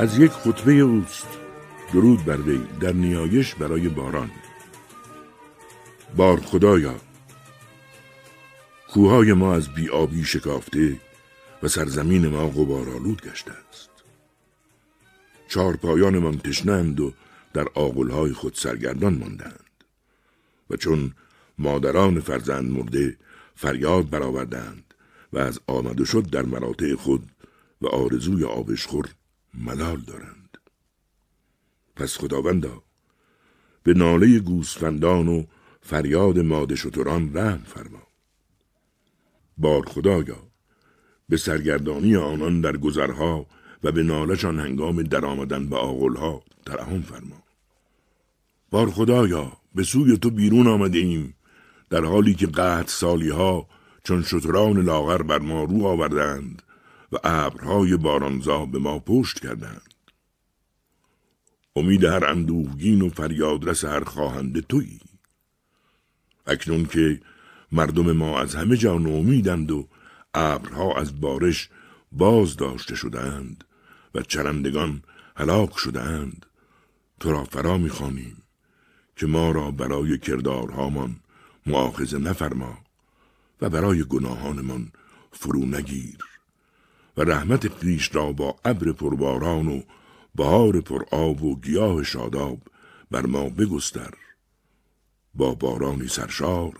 از یک خطبه اوست. درود بر وی در نیایش برای باران. بار خدایا کوههای ما از بیابی شکافته و سرزمین ما غبارآلود گشته است. چهار پایانمان تشنند و در آغلهای خود سرگردان ماندند و چون مادران فرزند مرده فریاد برآوردند و از آمد و شد در مراتع خود و آرزوی آبشخور ملال دارند. پس خداوندا به ناله گوسفندان و فریاد ماده شتران رحم فرما. بار خدایا به سرگردانی آنان در گذرها و به نالشان هنگام درآمدن به آغلها ترحم فرما. بار خدایا به سوی تو بیرون آمده ایم در حالی که قهد سالی ها چون شتران لاغر بر ما رو آوردند و ابرهای بارانزا به ما پشت کردند. امید هر اندوهگین و فریادرس هر خواهنده تویی. اکنون که مردم ما از همه جا امیدند و ابرها از بارش باز داشته شدند و چرندگان هلاک شدند تو را فرا می‌خوانیم که ما را برای کردارهامان معاخذه نفرما و برای گناهانمان فرو نگیر. و رحمت خیش را با ابر پرباران و بهار پرآب و گیاه شاداب بر ما بگستر. با بارانی سرشار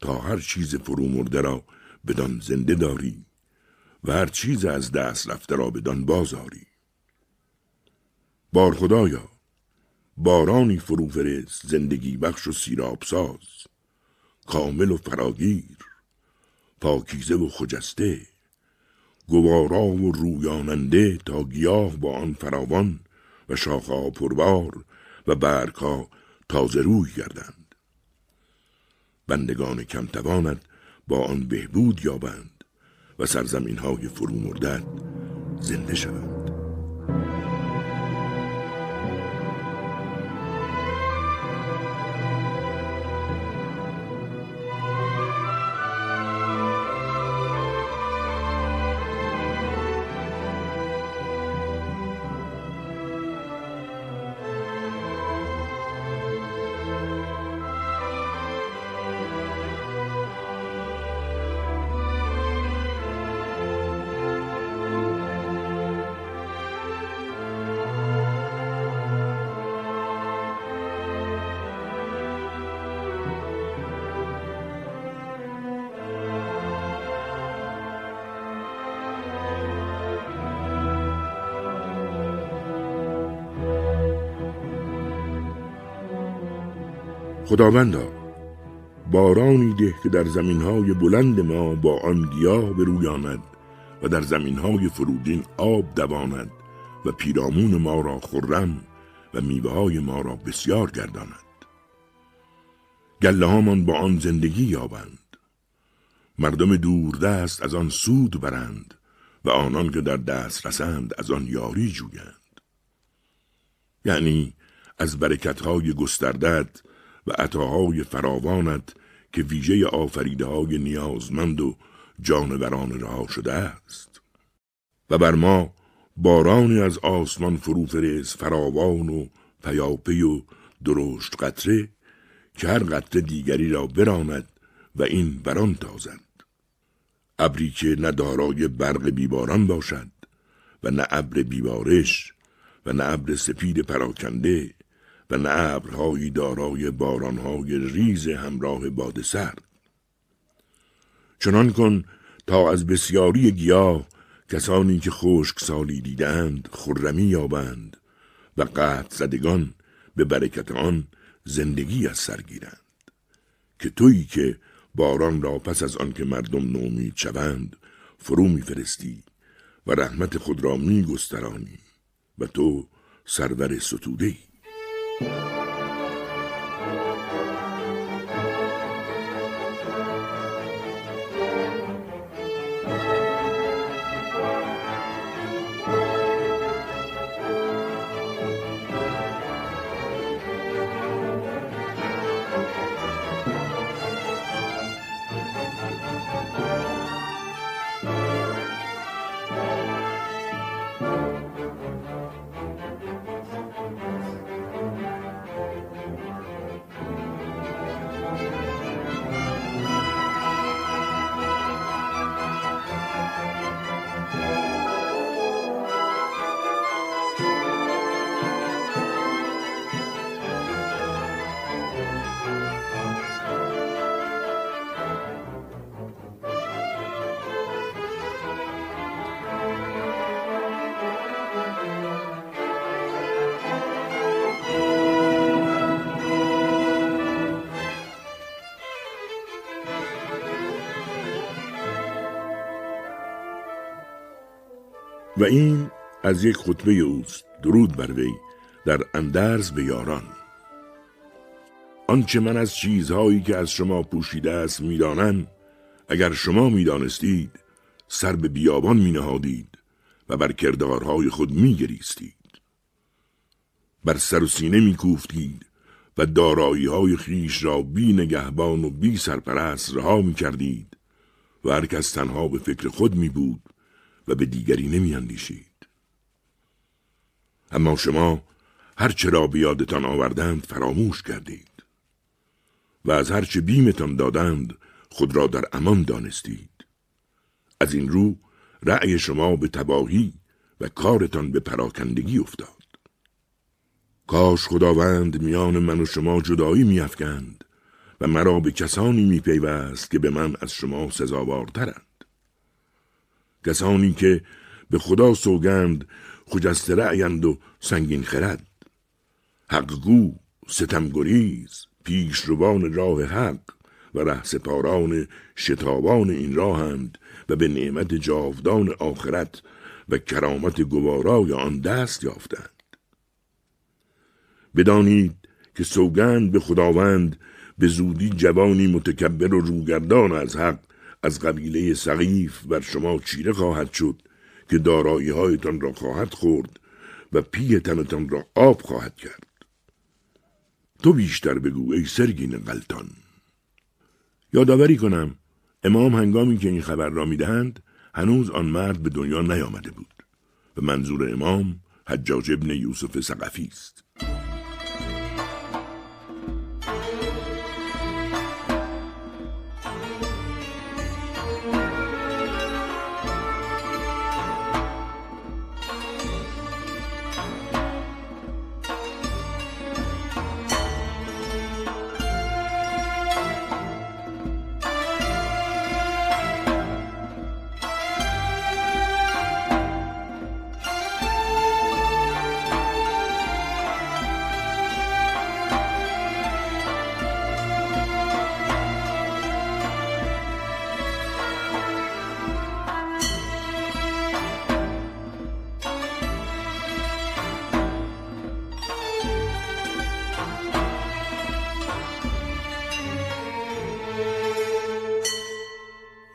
تا هر چیز فرو مرده را بدان زنده داری و هر چیز از دست رفته را بدان بازاری بار خدایا بارانی فرو فرست زندگی بخش و سیراب ساز کامل و فراگیر پاکیزه و خجسته گوارا و رویاننده تا گیاه با آن فراوان و شاخها پربار و برگها تازه روی گردند بندگان کمتوانت با آن بهبود یابند و سرزمین های فرو مردد زنده شوند. خداوندا بارانی ده که در زمینهای بلند ما با آن گیاه برویاند و در زمینهای فرودین آب دواند و پیرامون ما را خرم و میوه های ما را بسیار گرداند. گله هامان با آن زندگی یابند. مردم دوردست از آن سود برند و آنان که در دست رسند از آن یاری جویند. یعنی از برکتهای گستردت و عطاهای فراوانت که ویژه آفریده های نیازمند و جانوران رها شده است. و بر ما بارانی از آسمان فرو فرست فراوان و پیاپی و درشت قطره که هر قطره دیگری را براند و این بران تازد. ابری که نه دارای برق بیباران باشد و نه ابر بیبارش و نه ابر سپید پراکنده و نه ابرهایی دارای بارانهای ریز همراه باد سرد چنان کن تا از بسیاری گیاه کسانی که خشک سالی دیدند خرمی یابند و قطع زدگان به برکت آن زندگی از سر گیرند که تویی که باران را پس از آن که مردم نومید شوند فرو میفرستی و رحمت خود را می گسترانی و تو سرور ستوده. Thank you. و این از یک خطبه اوست درود بر وی در اندرز به یاران آنچه من از چیزهایی که از شما پوشیده است می‌دانم اگر شما می‌دانستید سر به بیابان می نهادید و بر کردارهای خود می گریستید. بر سر و سینه می کوفتید و دارایی های خیش را بی نگهبان و بی سرپرست رها می کردید و هر کس تنها به فکر خود می بود و به دیگری نمی اندیشید. اما شما هر چرا بیادتان آوردند فراموش کردید و از هرچه بیمتان دادند خود را در امان دانستید. از این رو رأی شما به تباهی و کارتان به پراکندگی افتاد. کاش خداوند میان من و شما جدایی میافکند و مرا به کسانی میپیوست که به من از شما سزاوارترند. کسانی که به خدا سوگند خجست رعیند و سنگین خرد. حقگو ستمگریز پیشروان راه حق و ره سپاران شتابان این راهند و به نعمت جاودان آخرت و کرامت گوارای آن دست یافتند. بدانید که سوگند به خداوند به زودی جوانی متکبر و روگردان از حق از قبیله سقیف بر شما چیره خواهد شد که دارایی هایتان را خواهد خورد و پی تنتان را آب خواهد کرد. تو بیشتر بگو ای سرگین غلطان. یادآوری کنم امام هنگامی که این خبر را می‌دهند هنوز آن مرد به دنیا نیامده بود و منظور امام حجاج ابن یوسف سقفی است.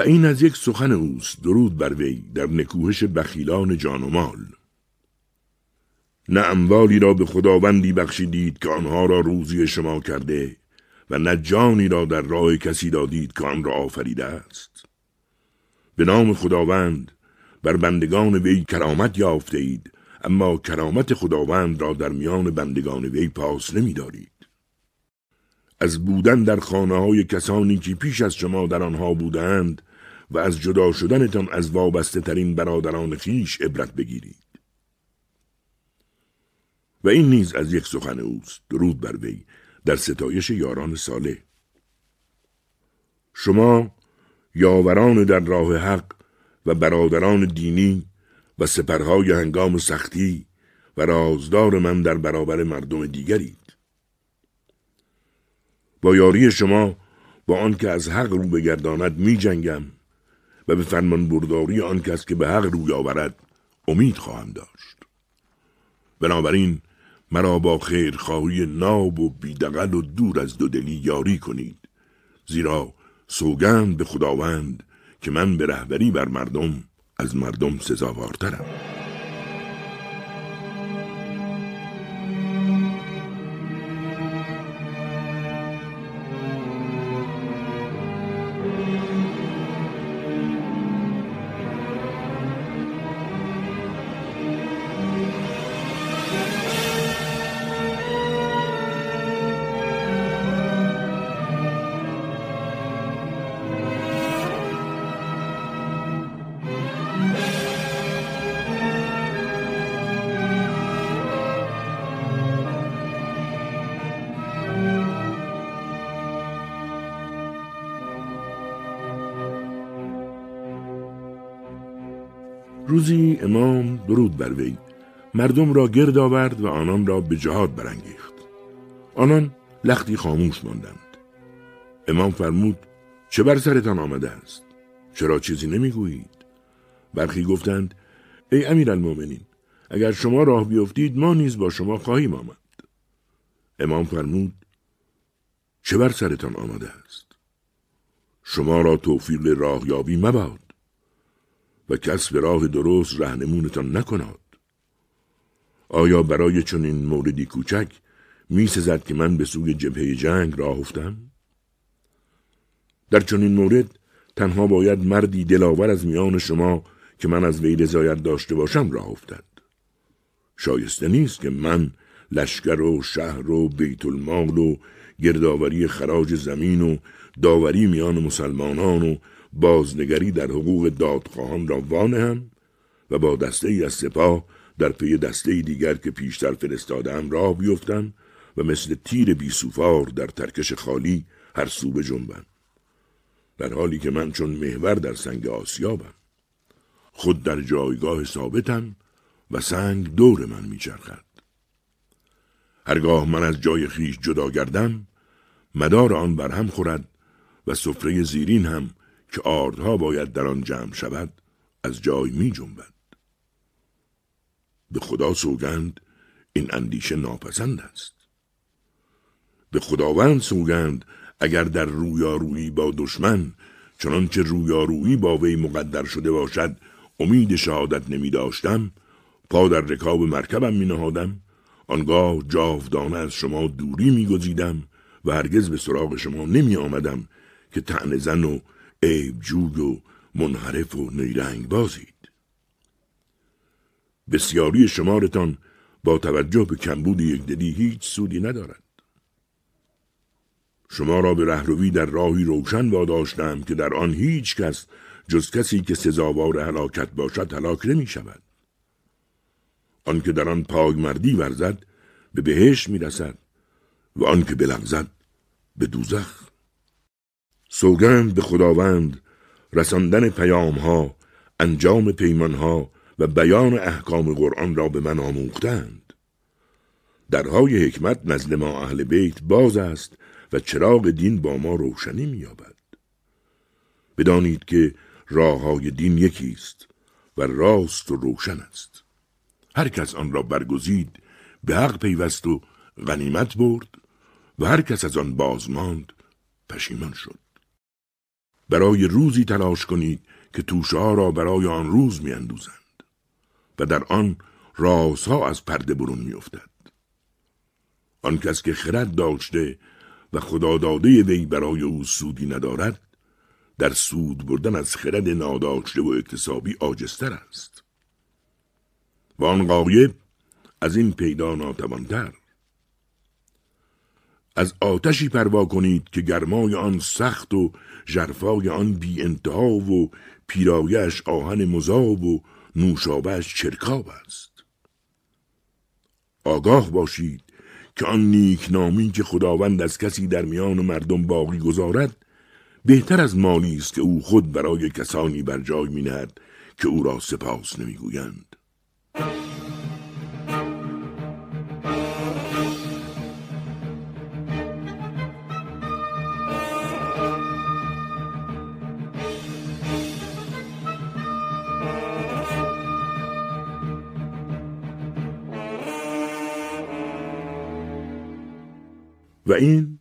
و این از یک سخن اوست درود بر وی در نکوهش بخیلان جان و مال نه اموالی را به خداوندی بخشیدید که آنها را روزی شما کرده و نه جانی را در راه کسی دادید که آن را آفریده است به نام خداوند بر بندگان وی کرامت یافته اید اما کرامت خداوند را در میان بندگان وی پاس نمی دارید. از بودن در خانه های کسانی که پیش از شما در آنها بودند و از جدا شدنتان از وابسته ترین برادران خیش عبرت بگیرید. و این نیز از یک سخن اوست درود بر وی در ستایش یاران ساله شما یاوران در راه حق و برادران دینی و سپرهای هنگام سختی و رازدار من در برابر مردم دیگرید. با یاری شما با آنکه از حق رو بگرداند می جنگم و به فرمان برداری آن کس که به حق روی آورد امید خواهم داشت. بنابراین مرا با خیرخواهی ناب و بیدقل و دور از دودلی یاری کنید زیرا سوگند به خداوند که من به رهبری بر مردم از مردم سزاوارترم. روزی امام درود بر وی. مردم را گرد آورد و آنان را به جهاد برانگیخت. آنان لختی خاموش ماندند. امام فرمود چه بر سرتان آمده است؟ چرا چیزی نمی‌گویید؟ برخی گفتند ای امیر المومنین اگر شما راه بیفتید ما نیز با شما خواهیم آمد. امام فرمود چه بر سرتان آمده است؟ شما را توفیق راهیابی مباد. و کس به راه درست رهنمونتان نکناد آیا برای چنین موردی کوچک می سزد که من به سوی جبهه جنگ راه افتم؟ در چنین مورد تنها باید مردی دلاور از میان شما که من از وی رضایت داشته باشم راه افتد شایسته نیست که من لشکر و شهر و بیت المال و گردآوری خراج زمین و داوری میان مسلمانان و بازنگری در حقوق دادخواهان را وانهم و با دسته ای از سپاه در پی دسته دیگر که پیشتر فرستادم راه بیفتم و مثل تیر بیسوفار در ترکش خالی هر سو بجنبم در حالی که من چون محور در سنگ آسیابم خود در جایگاه ثابتم و سنگ دور من میچرخد. هرگاه من از جای خیش جدا گردم مدار آن بر هم خورد و سفره زیرین هم که آردها باید در آن جمع شود از جای می جنبد. به خدا سوگند این اندیشه ناپسند است. به خداوند سوگند اگر در رویارویی با دشمن چنانچه رویارویی با وی مقدر شده باشد امید شهادت نمی داشتم پا در رکاب مرکبم می نهادم آنگاه جاودانه از شما دوری می گذیدم و هرگز به سراغ شما نمی آمدم که تن زن و عیب و منحرف و نیرنگ بازید بسیاری شمارتان با توجه به کمبود یکدلی هیچ سودی ندارد شما را به رهروی در راهی روشن واداشتم که در آن هیچ کس جز کسی که سزاوار هلاکت باشد هلاک نمی شود. آنکه در آن پاگ مردی ورزد به بهشت می رسد و آنکه بلغزد به دوزخ. سوگند به خداوند رساندن پیام ها انجام پیمان ها و بیان احکام قرآن را به من آموختند. درهای حکمت نزد ما اهل بیت باز است و چراغ دین با ما روشنی مییابد. بدانید که راه های دین یکی است و راست و روشن است. هر کس آن را برگزید به حق پیوست و غنیمت برد و هر کس از آن بازماند پشیمان شد. برای روزی تلاش کنید که توشه ها را برای آن روز میاندوزند و در آن رازها از پرده برون میافتد. آن کس که خرد داشته و خدا داده وی برای او سودی ندارد در سود بردن از خرد ناداشته و اکتسابی آجستر است. و آن قایب از این پیدا ناتوانتر از آتشی پروا کنید که گرمای آن سخت و جرفای آن بی انتها و پیرایش آهن مذاب و نوشابهش چرکاب است. آگاه باشید که آن نیک نامی که خداوند از کسی در میان مردم باقی گذارد بهتر از مالی است که او خود برای کسانی بر جای مینهد که او را سپاس نمی‌گویند. و این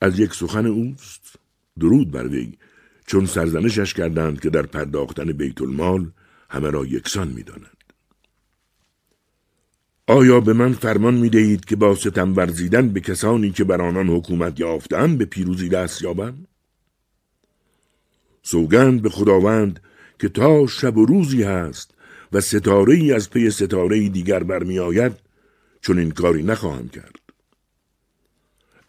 از یک سخن اوست درود بر وی چون سرزنشش کردند که در پرداختن بیت المال همه را یکسان می‌دانند آیا به من فرمان می دهید که با ستم ورزیدن به کسانی که بر آنان حکومت یافتند به پیروزی دست یابم؟ سوگند به خداوند که تا شب و روزی هست و ستاره ای از پی ستاره دیگر برمی آید چون این کاری نخواهم کرد.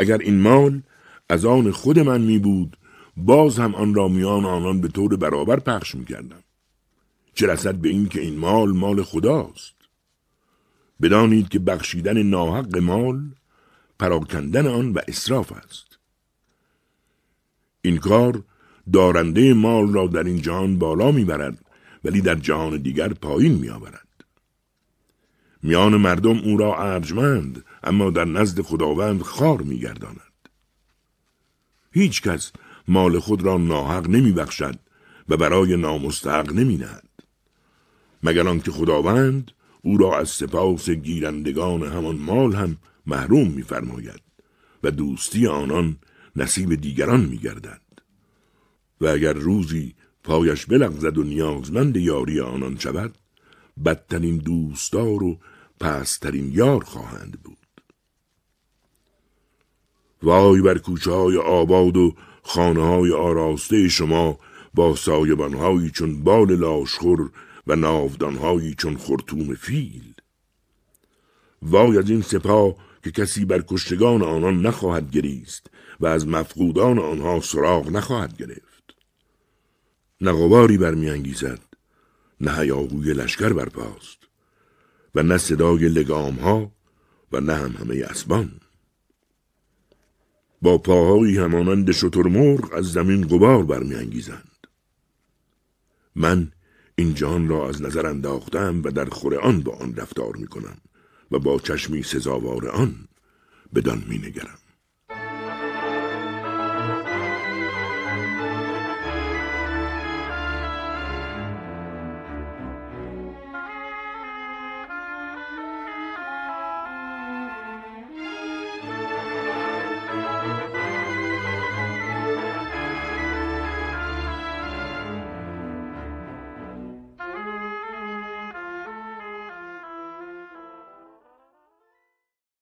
اگر این مال از آن خود من می بود باز هم آن را میان آنان به طور برابر پخش می کردم. چه رسد به این که این مال مال خداست. بدانید که بخشیدن ناحق مال پراکندن آن و اصراف است. این کار دارنده مال را در این جهان بالا می‌برد ولی در جهان دیگر پایین میآورد. میان مردم او را ارجمند اما در نزد خداوند خار میگرداند. هیچ کس مال خود را ناحق نمی بخشد و برای نامستحق نمی نهد. مگر آنکه خداوند او را از سپاس گیرندگان همان مال هم محروم میفرماید و دوستی آنان نصیب دیگران میگردد و اگر روزی پایش بلغزد و نیازمند یاری آنان شود بدترین دوستدار و پسترین یار خواهند بود. وای بر کوچه های آباد و خانه های آراسته شما با سایبانهایی چون بال لاشخور و ناودانهایی چون خرطوم فیل. وای از این سپاه که کسی بر کشتگان آنان نخواهد گریست و از مفقودان آنها سراغ نخواهد گرفت. نه غباری برمیانگیزد نه هیاهوی لشکر برپاست. و نه صدای لگام ها و نه هم همه اسبان با پاهایی همانند شترمرغ از زمین غبار برمیانگیزند من این جهان را از نظر انداختم و در خور آن با آن رفتار می کنم و با چشمی سزاوار آن بدان می نگرم.